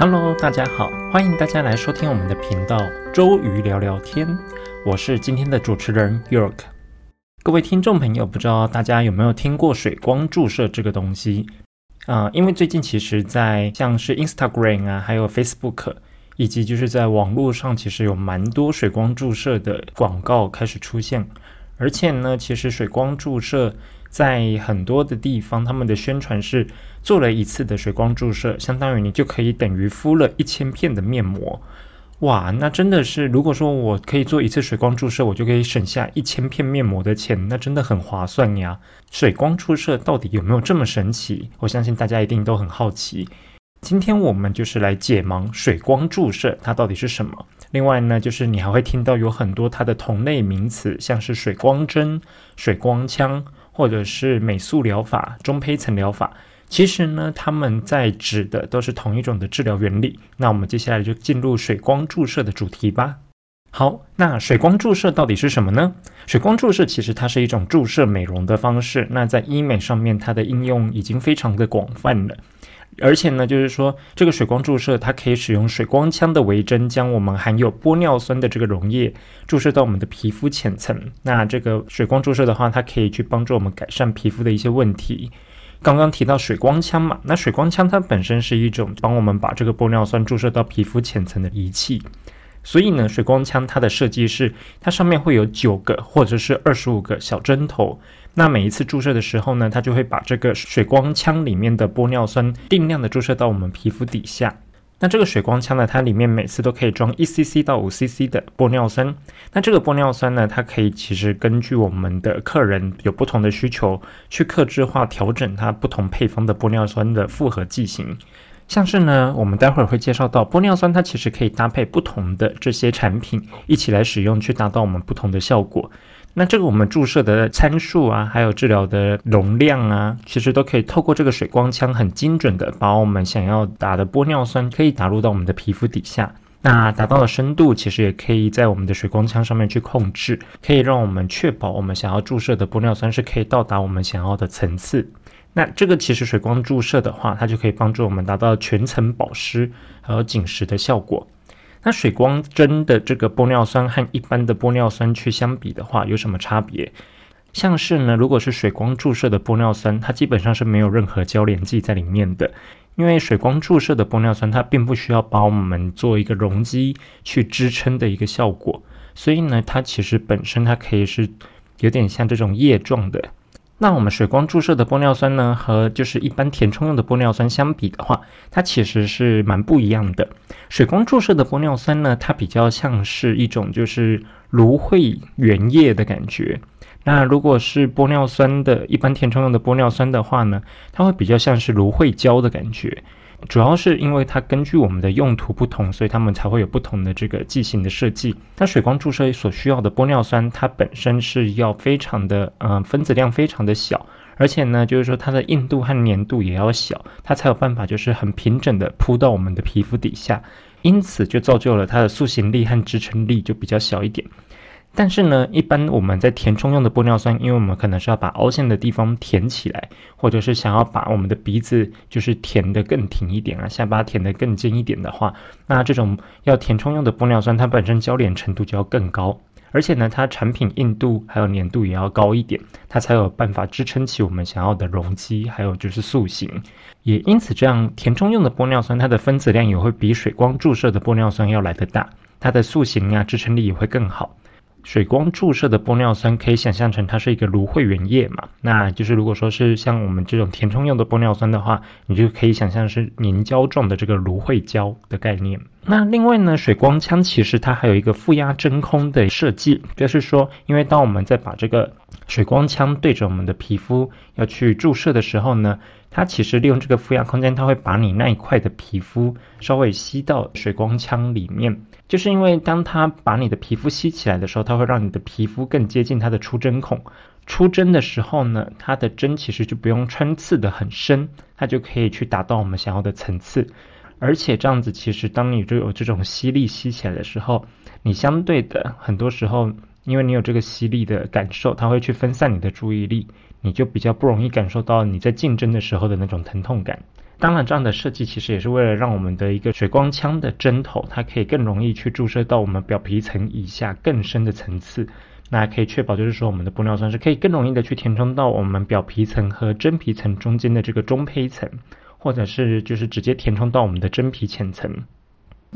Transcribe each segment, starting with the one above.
Hello，大家好，欢迎大家来收听我们的频道“周瑜聊聊天”，我是今天的主持人 York。各位听众朋友，不知道大家有没有听过水光注射这个东西啊？因为最近其实，在像是 Instagram 啊，还有 Facebook，以及就是在网络上，其实有蛮多水光注射的广告开始出现，而且呢，其实水光注射。在很多的地方，他们的宣传是做了一次的水光注射，相当于你就可以等于敷了一千片的面膜。哇，那真的是，如果说我可以做一次水光注射，我就可以省下一千片面膜的钱，那真的很划算呀！水光注射到底有没有这么神奇？我相信大家一定都很好奇。今天我们就是来解盲，水光注射它到底是什么？另外呢，就是你还会听到有很多它的同类名词，像是水光针、水光枪。或者是美素疗法、中胚层疗法，其实呢，他们在指的都是同一种的治疗原理。那我们接下来就进入水光注射的主题吧。好，那水光注射到底是什么呢？水光注射其实它是一种注射美容的方式。那在医美上面，它的应用已经非常的广泛了。而且呢，就是说，这个水光注射它可以使用水光枪的微针，将我们含有玻尿酸的这个溶液注射到我们的皮肤浅层。那这个水光注射的话，它可以去帮助我们改善皮肤的一些问题。刚刚提到水光枪嘛，那水光枪它本身是一种帮我们把这个玻尿酸注射到皮肤浅层的仪器。所以呢，水光枪它的设计是，它上面会有九个或者是二十五个小针头。那每一次注射的时候呢，它就会把这个水光枪里面的玻尿酸定量的注射到我们皮肤底下。那这个水光枪呢，它里面每次都可以装一 cc 到五 cc 的玻尿酸。那这个玻尿酸呢，它可以其实根据我们的客人有不同的需求，去克制化调整它不同配方的玻尿酸的复合剂型。像是呢，我们待会儿会介绍到玻尿酸，它其实可以搭配不同的这些产品一起来使用，去达到我们不同的效果。那这个我们注射的参数啊，还有治疗的容量啊，其实都可以透过这个水光枪很精准的把我们想要打的玻尿酸可以打入到我们的皮肤底下。那达到的深度其实也可以在我们的水光枪上面去控制，可以让我们确保我们想要注射的玻尿酸是可以到达我们想要的层次。那这个其实水光注射的话，它就可以帮助我们达到全层保湿还有紧实的效果。那水光针的这个玻尿酸和一般的玻尿酸去相比的话，有什么差别？像是呢，如果是水光注射的玻尿酸，它基本上是没有任何交联剂在里面的，因为水光注射的玻尿酸它并不需要把我们做一个容积去支撑的一个效果，所以呢，它其实本身它可以是有点像这种液状的。那我们水光注射的玻尿酸呢，和就是一般填充用的玻尿酸相比的话，它其实是蛮不一样的。水光注射的玻尿酸呢，它比较像是一种就是芦荟原液的感觉。那如果是玻尿酸的一般填充用的玻尿酸的话呢，它会比较像是芦荟胶的感觉。主要是因为它根据我们的用途不同，所以它们才会有不同的这个剂型的设计。那水光注射所需要的玻尿酸，它本身是要非常的，呃，分子量非常的小，而且呢，就是说它的硬度和粘度也要小，它才有办法就是很平整的铺到我们的皮肤底下，因此就造就了它的塑形力和支撑力就比较小一点。但是呢，一般我们在填充用的玻尿酸，因为我们可能是要把凹陷的地方填起来，或者是想要把我们的鼻子就是填得更挺一点啊，下巴填得更尖一点的话，那这种要填充用的玻尿酸，它本身胶连程度就要更高，而且呢，它产品硬度还有粘度也要高一点，它才有办法支撑起我们想要的容积，还有就是塑形。也因此，这样填充用的玻尿酸，它的分子量也会比水光注射的玻尿酸要来得大，它的塑形啊支撑力也会更好。水光注射的玻尿酸可以想象成它是一个芦荟原液嘛，那就是如果说是像我们这种填充用的玻尿酸的话，你就可以想象是凝胶状的这个芦荟胶的概念。那另外呢，水光枪其实它还有一个负压真空的设计，就是说，因为当我们在把这个水光枪对着我们的皮肤要去注射的时候呢，它其实利用这个负压空间，它会把你那一块的皮肤稍微吸到水光枪里面，就是因为当它把你的皮肤吸起来的时候，它会让你的皮肤更接近它的出针孔。出针的时候呢，它的针其实就不用穿刺的很深，它就可以去达到我们想要的层次。而且这样子，其实当你就有这种吸力吸起来的时候，你相对的很多时候，因为你有这个吸力的感受，它会去分散你的注意力，你就比较不容易感受到你在竞争的时候的那种疼痛感。当然，这样的设计其实也是为了让我们的一个水光枪的针头，它可以更容易去注射到我们表皮层以下更深的层次，那可以确保就是说我们的玻尿酸是可以更容易的去填充到我们表皮层和真皮层中间的这个中胚层，或者是就是直接填充到我们的真皮浅层。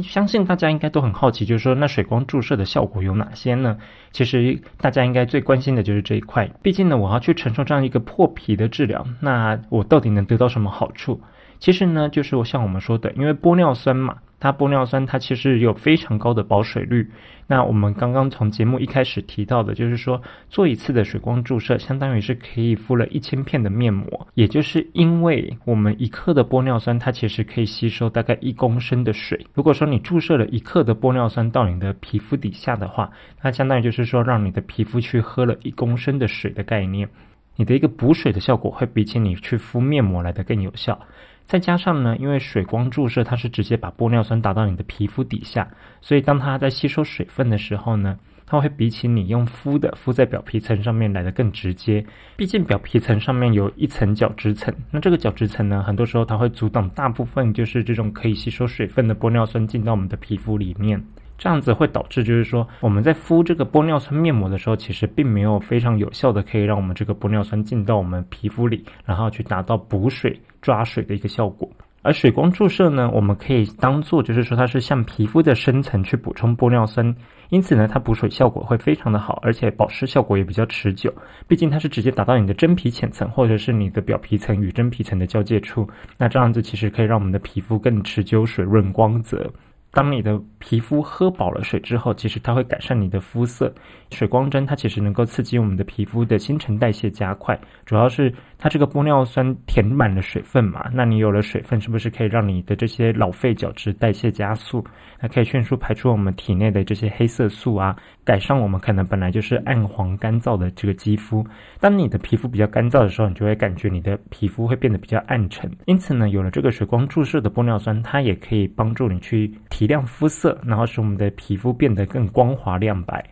相信大家应该都很好奇，就是说那水光注射的效果有哪些呢？其实大家应该最关心的就是这一块。毕竟呢，我要去承受这样一个破皮的治疗，那我到底能得到什么好处？其实呢，就是像我们说的，因为玻尿酸嘛。它玻尿酸它其实有非常高的保水率。那我们刚刚从节目一开始提到的，就是说做一次的水光注射，相当于是可以敷了一千片的面膜。也就是因为我们一克的玻尿酸，它其实可以吸收大概一公升的水。如果说你注射了一克的玻尿酸到你的皮肤底下的话，那相当于就是说让你的皮肤去喝了一公升的水的概念。你的一个补水的效果会比起你去敷面膜来的更有效。再加上呢，因为水光注射它是直接把玻尿酸打到你的皮肤底下，所以当它在吸收水分的时候呢，它会比起你用敷的敷在表皮层上面来的更直接。毕竟表皮层上面有一层角质层，那这个角质层呢，很多时候它会阻挡大部分就是这种可以吸收水分的玻尿酸进到我们的皮肤里面。这样子会导致，就是说我们在敷这个玻尿酸面膜的时候，其实并没有非常有效的可以让我们这个玻尿酸进到我们皮肤里，然后去达到补水、抓水的一个效果。而水光注射呢，我们可以当做就是说它是向皮肤的深层去补充玻尿酸，因此呢，它补水效果会非常的好，而且保湿效果也比较持久。毕竟它是直接打到你的真皮浅层，或者是你的表皮层与真皮层的交界处，那这样子其实可以让我们的皮肤更持久、水润、光泽。当你的皮肤喝饱了水之后，其实它会改善你的肤色。水光针它其实能够刺激我们的皮肤的新陈代谢加快，主要是它这个玻尿酸填满了水分嘛，那你有了水分，是不是可以让你的这些老废角质代谢加速？那可以迅速排出我们体内的这些黑色素啊，改善我们可能本来就是暗黄干燥的这个肌肤。当你的皮肤比较干燥的时候，你就会感觉你的皮肤会变得比较暗沉。因此呢，有了这个水光注射的玻尿酸，它也可以帮助你去提。亮肤色，然后使我们的皮肤变得更光滑亮白。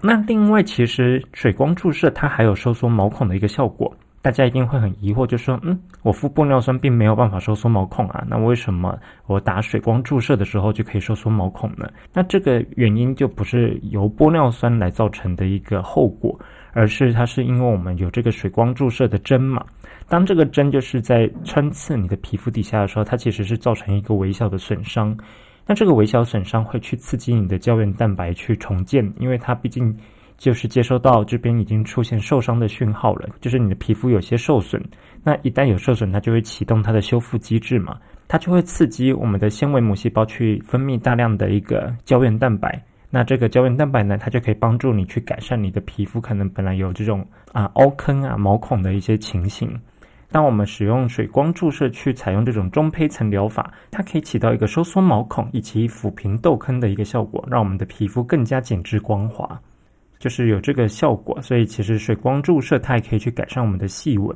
那另外，其实水光注射它还有收缩毛孔的一个效果。大家一定会很疑惑，就说：“嗯，我敷玻尿酸并没有办法收缩毛孔啊，那为什么我打水光注射的时候就可以收缩毛孔呢？”那这个原因就不是由玻尿酸来造成的一个后果，而是它是因为我们有这个水光注射的针嘛。当这个针就是在穿刺你的皮肤底下的时候，它其实是造成一个微小的损伤。那这个微小损伤会去刺激你的胶原蛋白去重建，因为它毕竟就是接收到这边已经出现受伤的讯号了，就是你的皮肤有些受损。那一旦有受损，它就会启动它的修复机制嘛，它就会刺激我们的纤维母细胞去分泌大量的一个胶原蛋白。那这个胶原蛋白呢，它就可以帮助你去改善你的皮肤可能本来有这种啊凹坑啊毛孔的一些情形。当我们使用水光注射去采用这种中胚层疗法，它可以起到一个收缩毛孔以及抚平痘坑的一个效果，让我们的皮肤更加紧致光滑，就是有这个效果。所以其实水光注射它也可以去改善我们的细纹。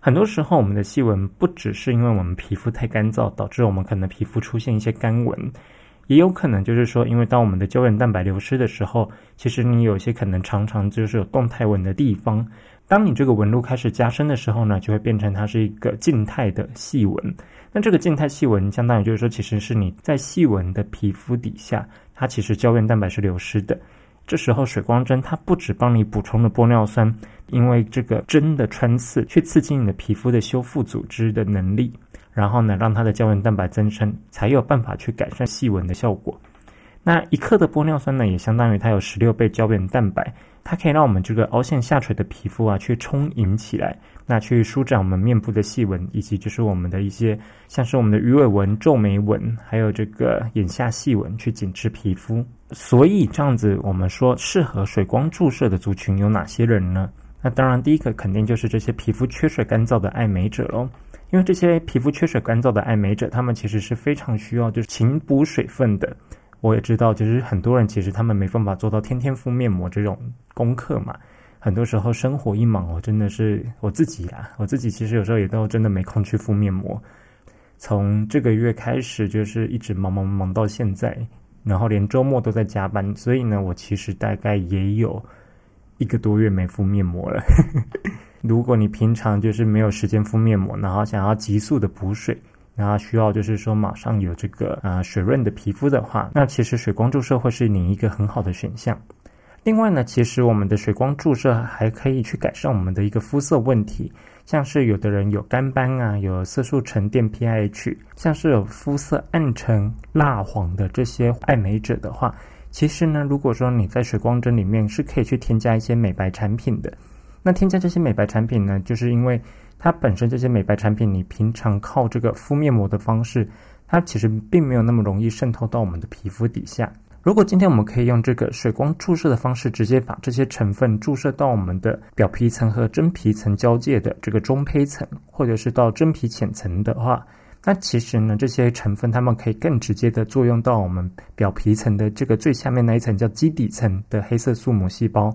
很多时候我们的细纹不只是因为我们皮肤太干燥导致我们可能皮肤出现一些干纹，也有可能就是说因为当我们的胶原蛋白流失的时候，其实你有些可能常常就是有动态纹的地方。当你这个纹路开始加深的时候呢，就会变成它是一个静态的细纹。那这个静态细纹，相当于就是说，其实是你在细纹的皮肤底下，它其实胶原蛋白是流失的。这时候水光针它不止帮你补充了玻尿酸，因为这个针的穿刺去刺激你的皮肤的修复组织的能力，然后呢，让它的胶原蛋白增生，才有办法去改善细纹的效果。那一克的玻尿酸呢，也相当于它有十六倍胶原蛋白。它可以让我们这个凹陷下垂的皮肤啊，去充盈起来，那去舒展我们面部的细纹，以及就是我们的一些像是我们的鱼尾纹、皱眉纹，还有这个眼下细纹，去紧致皮肤。所以这样子，我们说适合水光注射的族群有哪些人呢？那当然，第一个肯定就是这些皮肤缺水干燥的爱美者喽。因为这些皮肤缺水干燥的爱美者，他们其实是非常需要就是勤补水分的。我也知道，就是很多人其实他们没办法做到天天敷面膜这种功课嘛。很多时候生活一忙，我真的是我自己啊，我自己其实有时候也都真的没空去敷面膜。从这个月开始，就是一直忙忙忙到现在，然后连周末都在加班，所以呢，我其实大概也有一个多月没敷面膜了。如果你平常就是没有时间敷面膜，然后想要急速的补水。然后需要就是说马上有这个啊水润的皮肤的话，那其实水光注射会是你一个很好的选项。另外呢，其实我们的水光注射还可以去改善我们的一个肤色问题，像是有的人有干斑啊，有色素沉淀 PIH，像是有肤色暗沉、蜡黄的这些爱美者的话，其实呢，如果说你在水光针里面是可以去添加一些美白产品的。那添加这些美白产品呢，就是因为它本身这些美白产品，你平常靠这个敷面膜的方式，它其实并没有那么容易渗透到我们的皮肤底下。如果今天我们可以用这个水光注射的方式，直接把这些成分注射到我们的表皮层和真皮层交界的这个中胚层，或者是到真皮浅层的话，那其实呢，这些成分它们可以更直接的作用到我们表皮层的这个最下面那一层叫基底层的黑色素母细胞。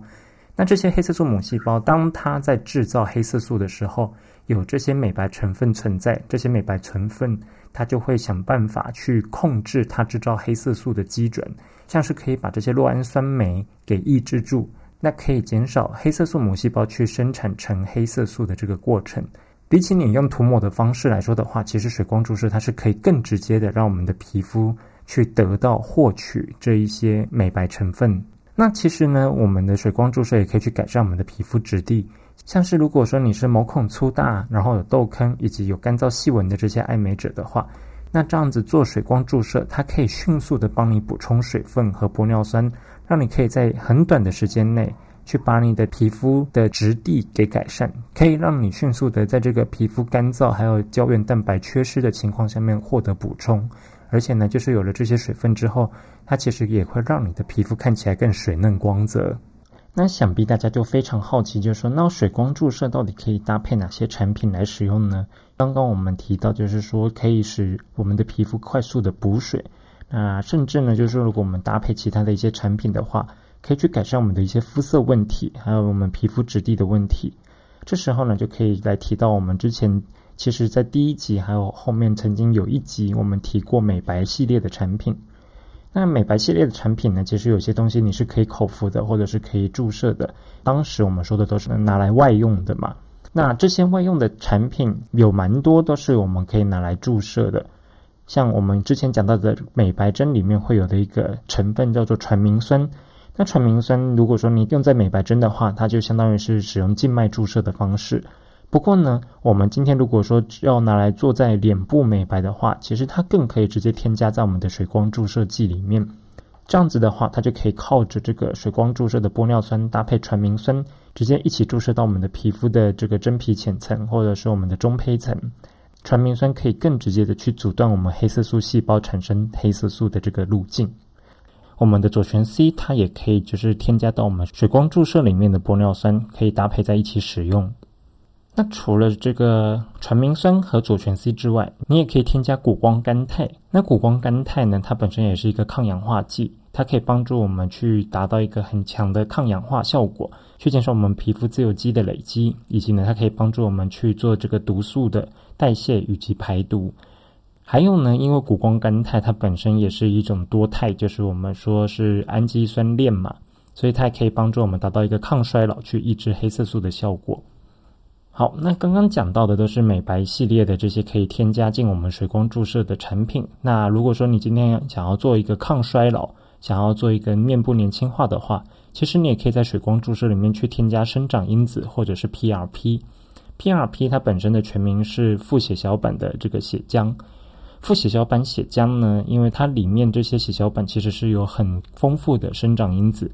那这些黑色素母细胞，当它在制造黑色素的时候，有这些美白成分存在，这些美白成分它就会想办法去控制它制造黑色素的基准。像是可以把这些酪氨酸酶给抑制住，那可以减少黑色素母细胞去生产成黑色素的这个过程。比起你用涂抹的方式来说的话，其实水光注射它是可以更直接的让我们的皮肤去得到获取这一些美白成分。那其实呢，我们的水光注射也可以去改善我们的皮肤质地。像是如果说你是毛孔粗大，然后有痘坑以及有干燥细纹的这些爱美者的话。那这样子做水光注射，它可以迅速的帮你补充水分和玻尿酸，让你可以在很短的时间内去把你的皮肤的质地给改善，可以让你迅速的在这个皮肤干燥还有胶原蛋白缺失的情况下面获得补充，而且呢，就是有了这些水分之后，它其实也会让你的皮肤看起来更水嫩光泽。那想必大家就非常好奇，就是说，那水光注射到底可以搭配哪些产品来使用呢？刚刚我们提到，就是说可以使我们的皮肤快速的补水，那甚至呢，就是说如果我们搭配其他的一些产品的话，可以去改善我们的一些肤色问题，还有我们皮肤质地的问题。这时候呢，就可以来提到我们之前其实在第一集还有后面曾经有一集我们提过美白系列的产品。那美白系列的产品呢，其实有些东西你是可以口服的，或者是可以注射的。当时我们说的都是拿来外用的嘛。那这些外用的产品有蛮多都是我们可以拿来注射的，像我们之前讲到的美白针里面会有的一个成分叫做传明酸。那传明酸如果说你用在美白针的话，它就相当于是使用静脉注射的方式。不过呢，我们今天如果说要拿来做在脸部美白的话，其实它更可以直接添加在我们的水光注射剂里面。这样子的话，它就可以靠着这个水光注射的玻尿酸搭配传明酸，直接一起注射到我们的皮肤的这个真皮浅层，或者是我们的中胚层。传明酸可以更直接的去阻断我们黑色素细胞产生黑色素的这个路径。我们的左旋 C 它也可以就是添加到我们水光注射里面的玻尿酸，可以搭配在一起使用。那除了这个传明酸和左旋 C 之外，你也可以添加谷胱甘肽。那谷胱甘肽呢，它本身也是一个抗氧化剂。它可以帮助我们去达到一个很强的抗氧化效果，去减少我们皮肤自由基的累积，以及呢，它可以帮助我们去做这个毒素的代谢以及排毒。还有呢，因为谷胱甘肽它本身也是一种多肽，就是我们说是氨基酸链嘛，所以它也可以帮助我们达到一个抗衰老、去抑制黑色素的效果。好，那刚刚讲到的都是美白系列的这些可以添加进我们水光注射的产品。那如果说你今天想要做一个抗衰老，想要做一个面部年轻化的话，其实你也可以在水光注射里面去添加生长因子或者是 PRP。PRP 它本身的全名是副血小板的这个血浆。副血小板血浆呢，因为它里面这些血小板其实是有很丰富的生长因子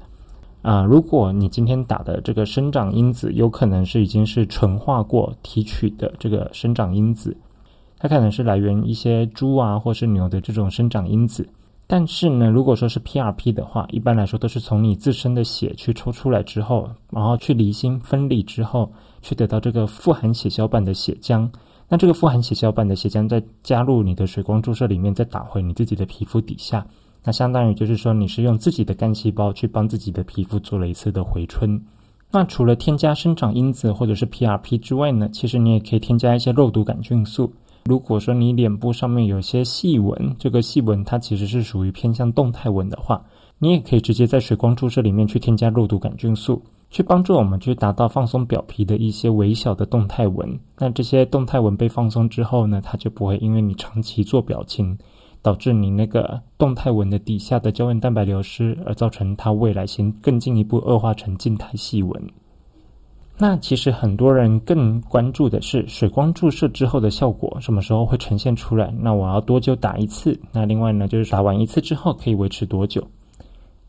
啊。如果你今天打的这个生长因子有可能是已经是纯化过提取的这个生长因子，它可能是来源一些猪啊或是牛的这种生长因子。但是呢，如果说是 PRP 的话，一般来说都是从你自身的血去抽出来之后，然后去离心分离之后，去得到这个富含血小板的血浆。那这个富含血小板的血浆再加入你的水光注射里面，再打回你自己的皮肤底下，那相当于就是说你是用自己的干细胞去帮自己的皮肤做了一次的回春。那除了添加生长因子或者是 PRP 之外呢，其实你也可以添加一些肉毒杆菌素。如果说你脸部上面有些细纹，这个细纹它其实是属于偏向动态纹的话，你也可以直接在水光注射里面去添加肉毒杆菌素。去帮助我们去达到放松表皮的一些微小的动态纹。那这些动态纹被放松之后呢，它就不会因为你长期做表情，导致你那个动态纹的底下的胶原蛋白流失，而造成它未来先更进一步恶化成静态细纹。那其实很多人更关注的是水光注射之后的效果什么时候会呈现出来？那我要多久打一次？那另外呢，就是打完一次之后可以维持多久？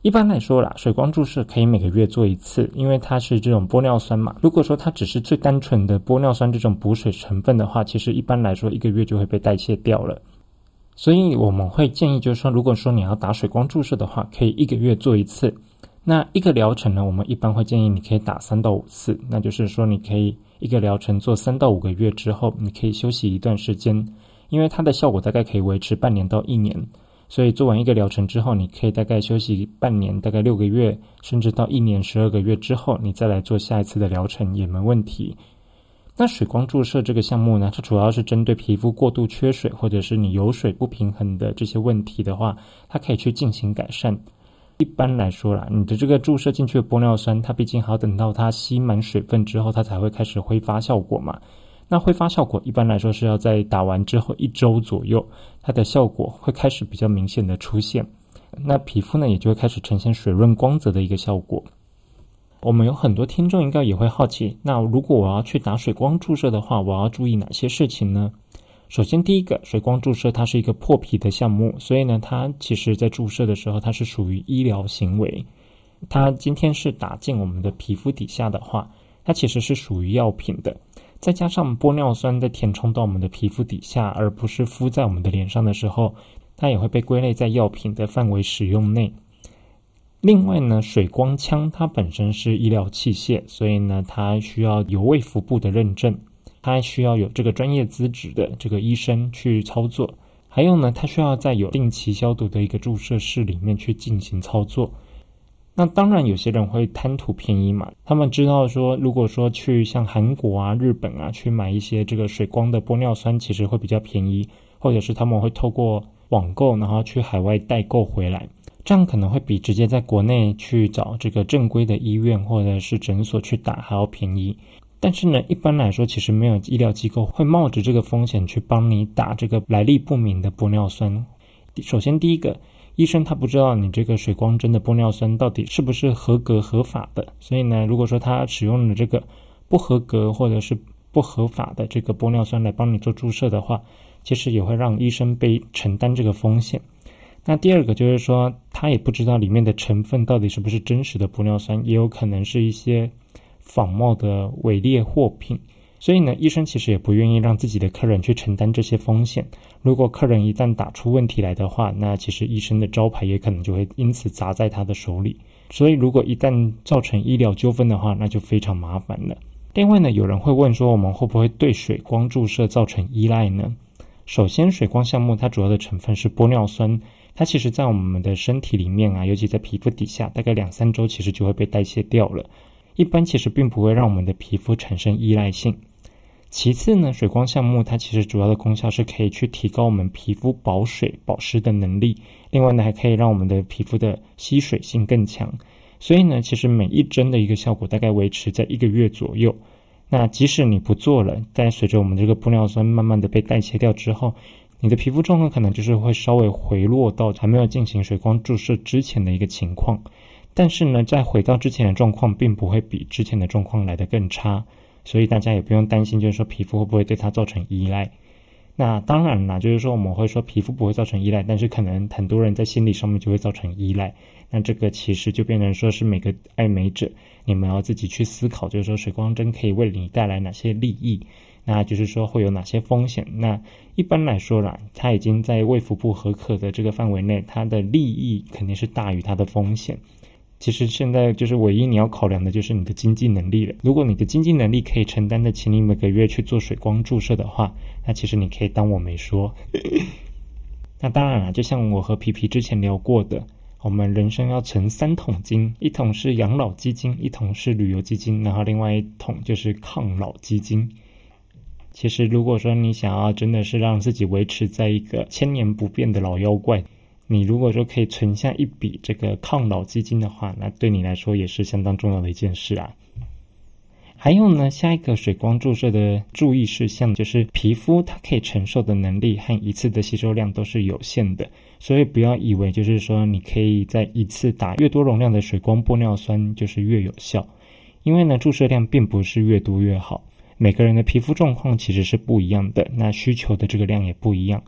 一般来说啦，水光注射可以每个月做一次，因为它是这种玻尿酸嘛。如果说它只是最单纯的玻尿酸这种补水成分的话，其实一般来说一个月就会被代谢掉了。所以我们会建议，就是说，如果说你要打水光注射的话，可以一个月做一次。那一个疗程呢，我们一般会建议你可以打三到五次，那就是说你可以一个疗程做三到五个月之后，你可以休息一段时间，因为它的效果大概可以维持半年到一年，所以做完一个疗程之后，你可以大概休息半年，大概六个月，甚至到一年十二个月之后，你再来做下一次的疗程也没问题。那水光注射这个项目呢，它主要是针对皮肤过度缺水或者是你油水不平衡的这些问题的话，它可以去进行改善。一般来说啦，你的这个注射进去的玻尿酸，它毕竟还要等到它吸满水分之后，它才会开始挥发效果嘛。那挥发效果一般来说是要在打完之后一周左右，它的效果会开始比较明显的出现。那皮肤呢，也就会开始呈现水润光泽的一个效果。我们有很多听众应该也会好奇，那如果我要去打水光注射的话，我要注意哪些事情呢？首先，第一个水光注射它是一个破皮的项目，所以呢，它其实在注射的时候，它是属于医疗行为。它今天是打进我们的皮肤底下的话，它其实是属于药品的。再加上玻尿酸在填充到我们的皮肤底下，而不是敷在我们的脸上的时候，它也会被归类在药品的范围使用内。另外呢，水光枪它本身是医疗器械，所以呢，它需要有卫福部的认证。它需要有这个专业资质的这个医生去操作，还有呢，它需要在有定期消毒的一个注射室里面去进行操作。那当然，有些人会贪图便宜嘛，他们知道说，如果说去像韩国啊、日本啊去买一些这个水光的玻尿酸，其实会比较便宜，或者是他们会透过网购，然后去海外代购回来，这样可能会比直接在国内去找这个正规的医院或者是诊所去打还要便宜。但是呢，一般来说，其实没有医疗机构会冒着这个风险去帮你打这个来历不明的玻尿酸。首先，第一个，医生他不知道你这个水光针的玻尿酸到底是不是合格合法的，所以呢，如果说他使用了这个不合格或者是不合法的这个玻尿酸来帮你做注射的话，其实也会让医生被承担这个风险。那第二个就是说，他也不知道里面的成分到底是不是真实的玻尿酸，也有可能是一些。仿冒的伪劣货品，所以呢，医生其实也不愿意让自己的客人去承担这些风险。如果客人一旦打出问题来的话，那其实医生的招牌也可能就会因此砸在他的手里。所以，如果一旦造成医疗纠纷的话，那就非常麻烦了。另外呢，有人会问说，我们会不会对水光注射造成依赖呢？首先，水光项目它主要的成分是玻尿酸，它其实在我们的身体里面啊，尤其在皮肤底下，大概两三周其实就会被代谢掉了。一般其实并不会让我们的皮肤产生依赖性。其次呢，水光项目它其实主要的功效是可以去提高我们皮肤保水保湿的能力。另外呢，还可以让我们的皮肤的吸水性更强。所以呢，其实每一针的一个效果大概维持在一个月左右。那即使你不做了，但随着我们这个玻尿酸慢慢的被代谢掉之后，你的皮肤状况可能就是会稍微回落到还没有进行水光注射之前的一个情况。但是呢，在回到之前的状况，并不会比之前的状况来得更差，所以大家也不用担心，就是说皮肤会不会对它造成依赖。那当然啦，就是说我们会说皮肤不会造成依赖，但是可能很多人在心理上面就会造成依赖。那这个其实就变成说是每个爱美者，你们要自己去思考，就是说水光针可以为你带来哪些利益，那就是说会有哪些风险。那一般来说啦，它已经在卫福部合可的这个范围内，它的利益肯定是大于它的风险。其实现在就是唯一你要考量的就是你的经济能力了。如果你的经济能力可以承担得起你每个月去做水光注射的话，那其实你可以当我没说。那当然了，就像我和皮皮之前聊过的，我们人生要存三桶金，一桶是养老基金，一桶是旅游基金，然后另外一桶就是抗老基金。其实如果说你想要真的是让自己维持在一个千年不变的老妖怪。你如果说可以存下一笔这个抗老基金的话，那对你来说也是相当重要的一件事啊。还有呢，下一个水光注射的注意事项就是皮肤它可以承受的能力和一次的吸收量都是有限的，所以不要以为就是说你可以在一次打越多容量的水光玻尿酸就是越有效，因为呢注射量并不是越多越好，每个人的皮肤状况其实是不一样的，那需求的这个量也不一样。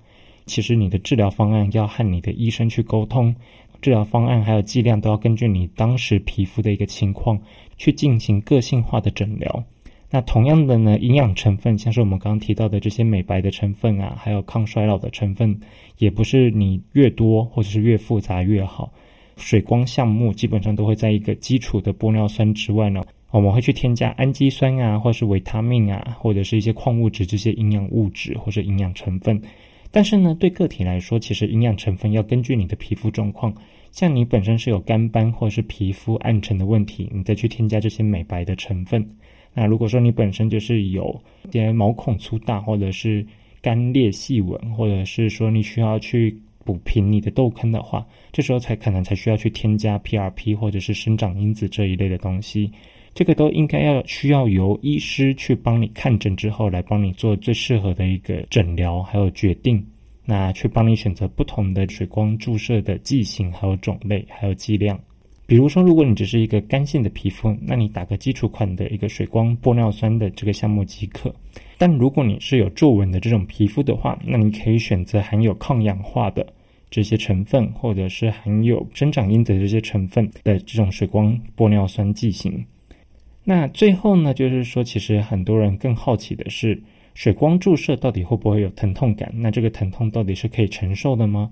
其实你的治疗方案要和你的医生去沟通，治疗方案还有剂量都要根据你当时皮肤的一个情况。去进行个性化的诊疗。那同样的呢，营养成分像是我们刚刚提到的这些美白的成分啊，还有抗衰老的成分，也不是你越多或者是越复杂越好。水光项目基本上都会在一个基础的玻尿酸之外呢，我们会去添加氨基酸啊，或是维他命啊，或者是一些矿物质这些营养物质或者营养成分。但是呢，对个体来说，其实营养成分要根据你的皮肤状况。像你本身是有干斑或者是皮肤暗沉的问题，你再去添加这些美白的成分。那如果说你本身就是有些毛孔粗大，或者是干裂细纹，或者是说你需要去补平你的痘坑的话，这时候才可能才需要去添加 PRP 或者是生长因子这一类的东西。这个都应该要需要由医师去帮你看诊之后，来帮你做最适合的一个诊疗还有决定。那去帮你选择不同的水光注射的剂型，还有种类，还有剂量。比如说，如果你只是一个干性的皮肤，那你打个基础款的一个水光玻尿酸的这个项目即可。但如果你是有皱纹的这种皮肤的话，那你可以选择含有抗氧化的这些成分，或者是含有生长因子这些成分的这种水光玻尿酸剂型。那最后呢，就是说，其实很多人更好奇的是。水光注射到底会不会有疼痛感？那这个疼痛到底是可以承受的吗？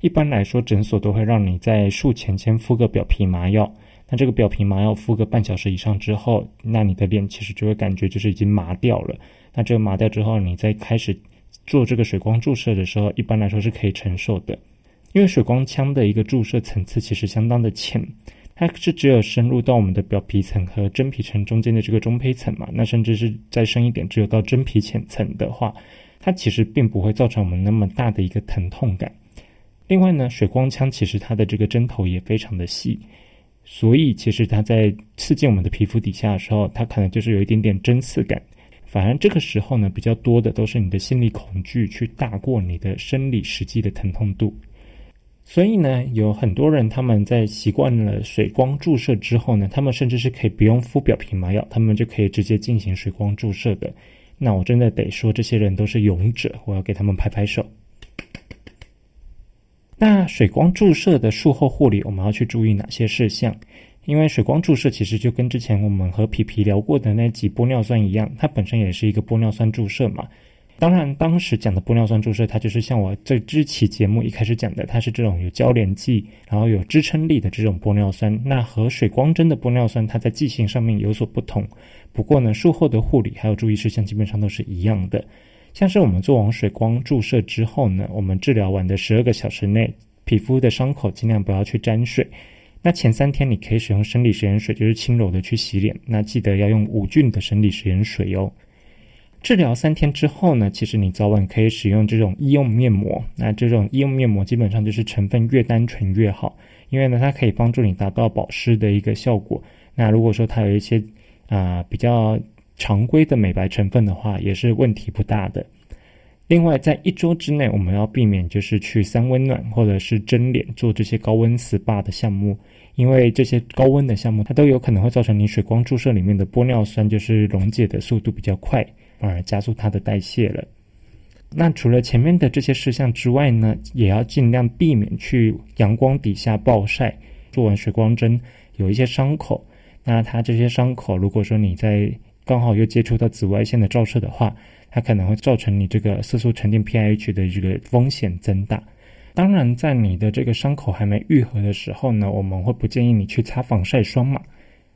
一般来说，诊所都会让你在术前先敷个表皮麻药。那这个表皮麻药敷个半小时以上之后，那你的脸其实就会感觉就是已经麻掉了。那这个麻掉之后，你再开始做这个水光注射的时候，一般来说是可以承受的，因为水光枪的一个注射层次其实相当的浅。它是只有深入到我们的表皮层和真皮层中间的这个中胚层嘛？那甚至是再深一点，只有到真皮浅层的话，它其实并不会造成我们那么大的一个疼痛感。另外呢，水光枪其实它的这个针头也非常的细，所以其实它在刺进我们的皮肤底下的时候，它可能就是有一点点针刺感。反而这个时候呢，比较多的都是你的心理恐惧去大过你的生理实际的疼痛度。所以呢，有很多人他们在习惯了水光注射之后呢，他们甚至是可以不用敷表皮麻药，他们就可以直接进行水光注射的。那我真的得说，这些人都是勇者，我要给他们拍拍手。那水光注射的术后护理，我们要去注意哪些事项？因为水光注射其实就跟之前我们和皮皮聊过的那几玻尿酸一样，它本身也是一个玻尿酸注射嘛。当然，当时讲的玻尿酸注射，它就是像我这这期节目一开始讲的，它是这种有交联剂，然后有支撑力的这种玻尿酸。那和水光针的玻尿酸，它在剂型上面有所不同。不过呢，术后的护理还有注意事项基本上都是一样的。像是我们做完水光注射之后呢，我们治疗完的十二个小时内，皮肤的伤口尽量不要去沾水。那前三天你可以使用生理食盐水，就是轻柔的去洗脸。那记得要用无菌的生理食盐水哦。治疗三天之后呢，其实你早晚可以使用这种医用面膜。那这种医用面膜基本上就是成分越单纯越好，因为呢，它可以帮助你达到保湿的一个效果。那如果说它有一些啊比较常规的美白成分的话，也是问题不大的。另外，在一周之内，我们要避免就是去三温暖或者是蒸脸做这些高温 SPA 的项目，因为这些高温的项目它都有可能会造成你水光注射里面的玻尿酸就是溶解的速度比较快。反而加速它的代谢了。那除了前面的这些事项之外呢，也要尽量避免去阳光底下暴晒。做完水光针有一些伤口，那它这些伤口，如果说你在刚好又接触到紫外线的照射的话，它可能会造成你这个色素沉淀 pH 的这个风险增大。当然，在你的这个伤口还没愈合的时候呢，我们会不建议你去擦防晒霜嘛。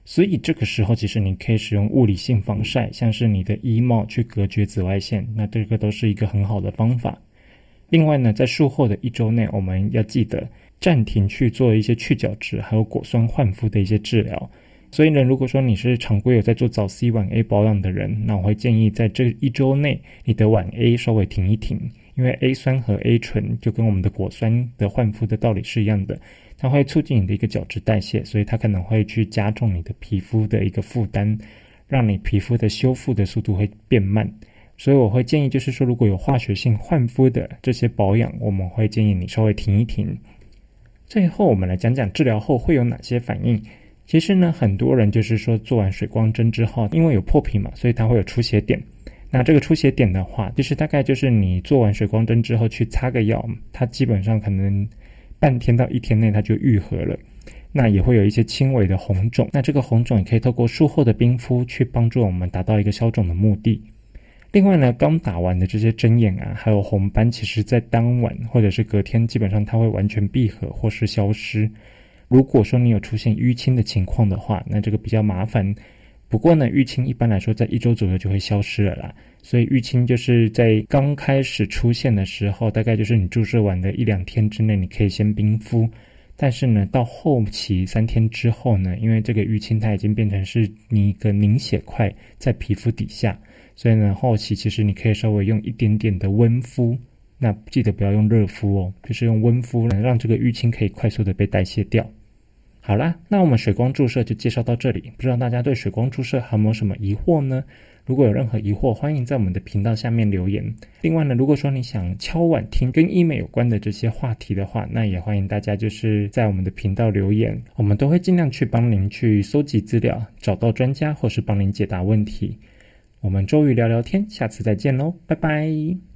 所以这个时候，其实你可以使用物理性防晒，像是你的衣帽去隔绝紫外线，那这个都是一个很好的方法。另外呢，在术后的一周内，我们要记得暂停去做一些去角质还有果酸焕肤的一些治疗。所以呢，如果说你是常规有在做早 C 晚 A 保养的人，那我会建议在这一周内，你的晚 A 稍微停一停，因为 A 酸和 A 醇就跟我们的果酸的焕肤的道理是一样的，它会促进你的一个角质代谢，所以它可能会去加重你的皮肤的一个负担，让你皮肤的修复的速度会变慢。所以我会建议，就是说如果有化学性焕肤的这些保养，我们会建议你稍微停一停。最后，我们来讲讲治疗后会有哪些反应。其实呢，很多人就是说做完水光针之后，因为有破皮嘛，所以它会有出血点。那这个出血点的话，就是大概就是你做完水光针之后去擦个药，它基本上可能半天到一天内它就愈合了。那也会有一些轻微的红肿，那这个红肿也可以透过术后的冰敷去帮助我们达到一个消肿的目的。另外呢，刚打完的这些针眼啊，还有红斑，其实在当晚或者是隔天，基本上它会完全闭合或是消失。如果说你有出现淤青的情况的话，那这个比较麻烦。不过呢，淤青一般来说在一周左右就会消失了啦。所以淤青就是在刚开始出现的时候，大概就是你注射完的一两天之内，你可以先冰敷。但是呢，到后期三天之后呢，因为这个淤青它已经变成是你一个凝血块在皮肤底下。所以呢，后期其实你可以稍微用一点点的温敷，那记得不要用热敷哦，就是用温敷，能让这个淤青可以快速的被代谢掉。好啦，那我们水光注射就介绍到这里，不知道大家对水光注射还有没有什么疑惑呢？如果有任何疑惑，欢迎在我们的频道下面留言。另外呢，如果说你想敲碗听跟医美有关的这些话题的话，那也欢迎大家就是在我们的频道留言，我们都会尽量去帮您去搜集资料，找到专家或是帮您解答问题。我们周瑜聊聊天，下次再见喽，拜拜。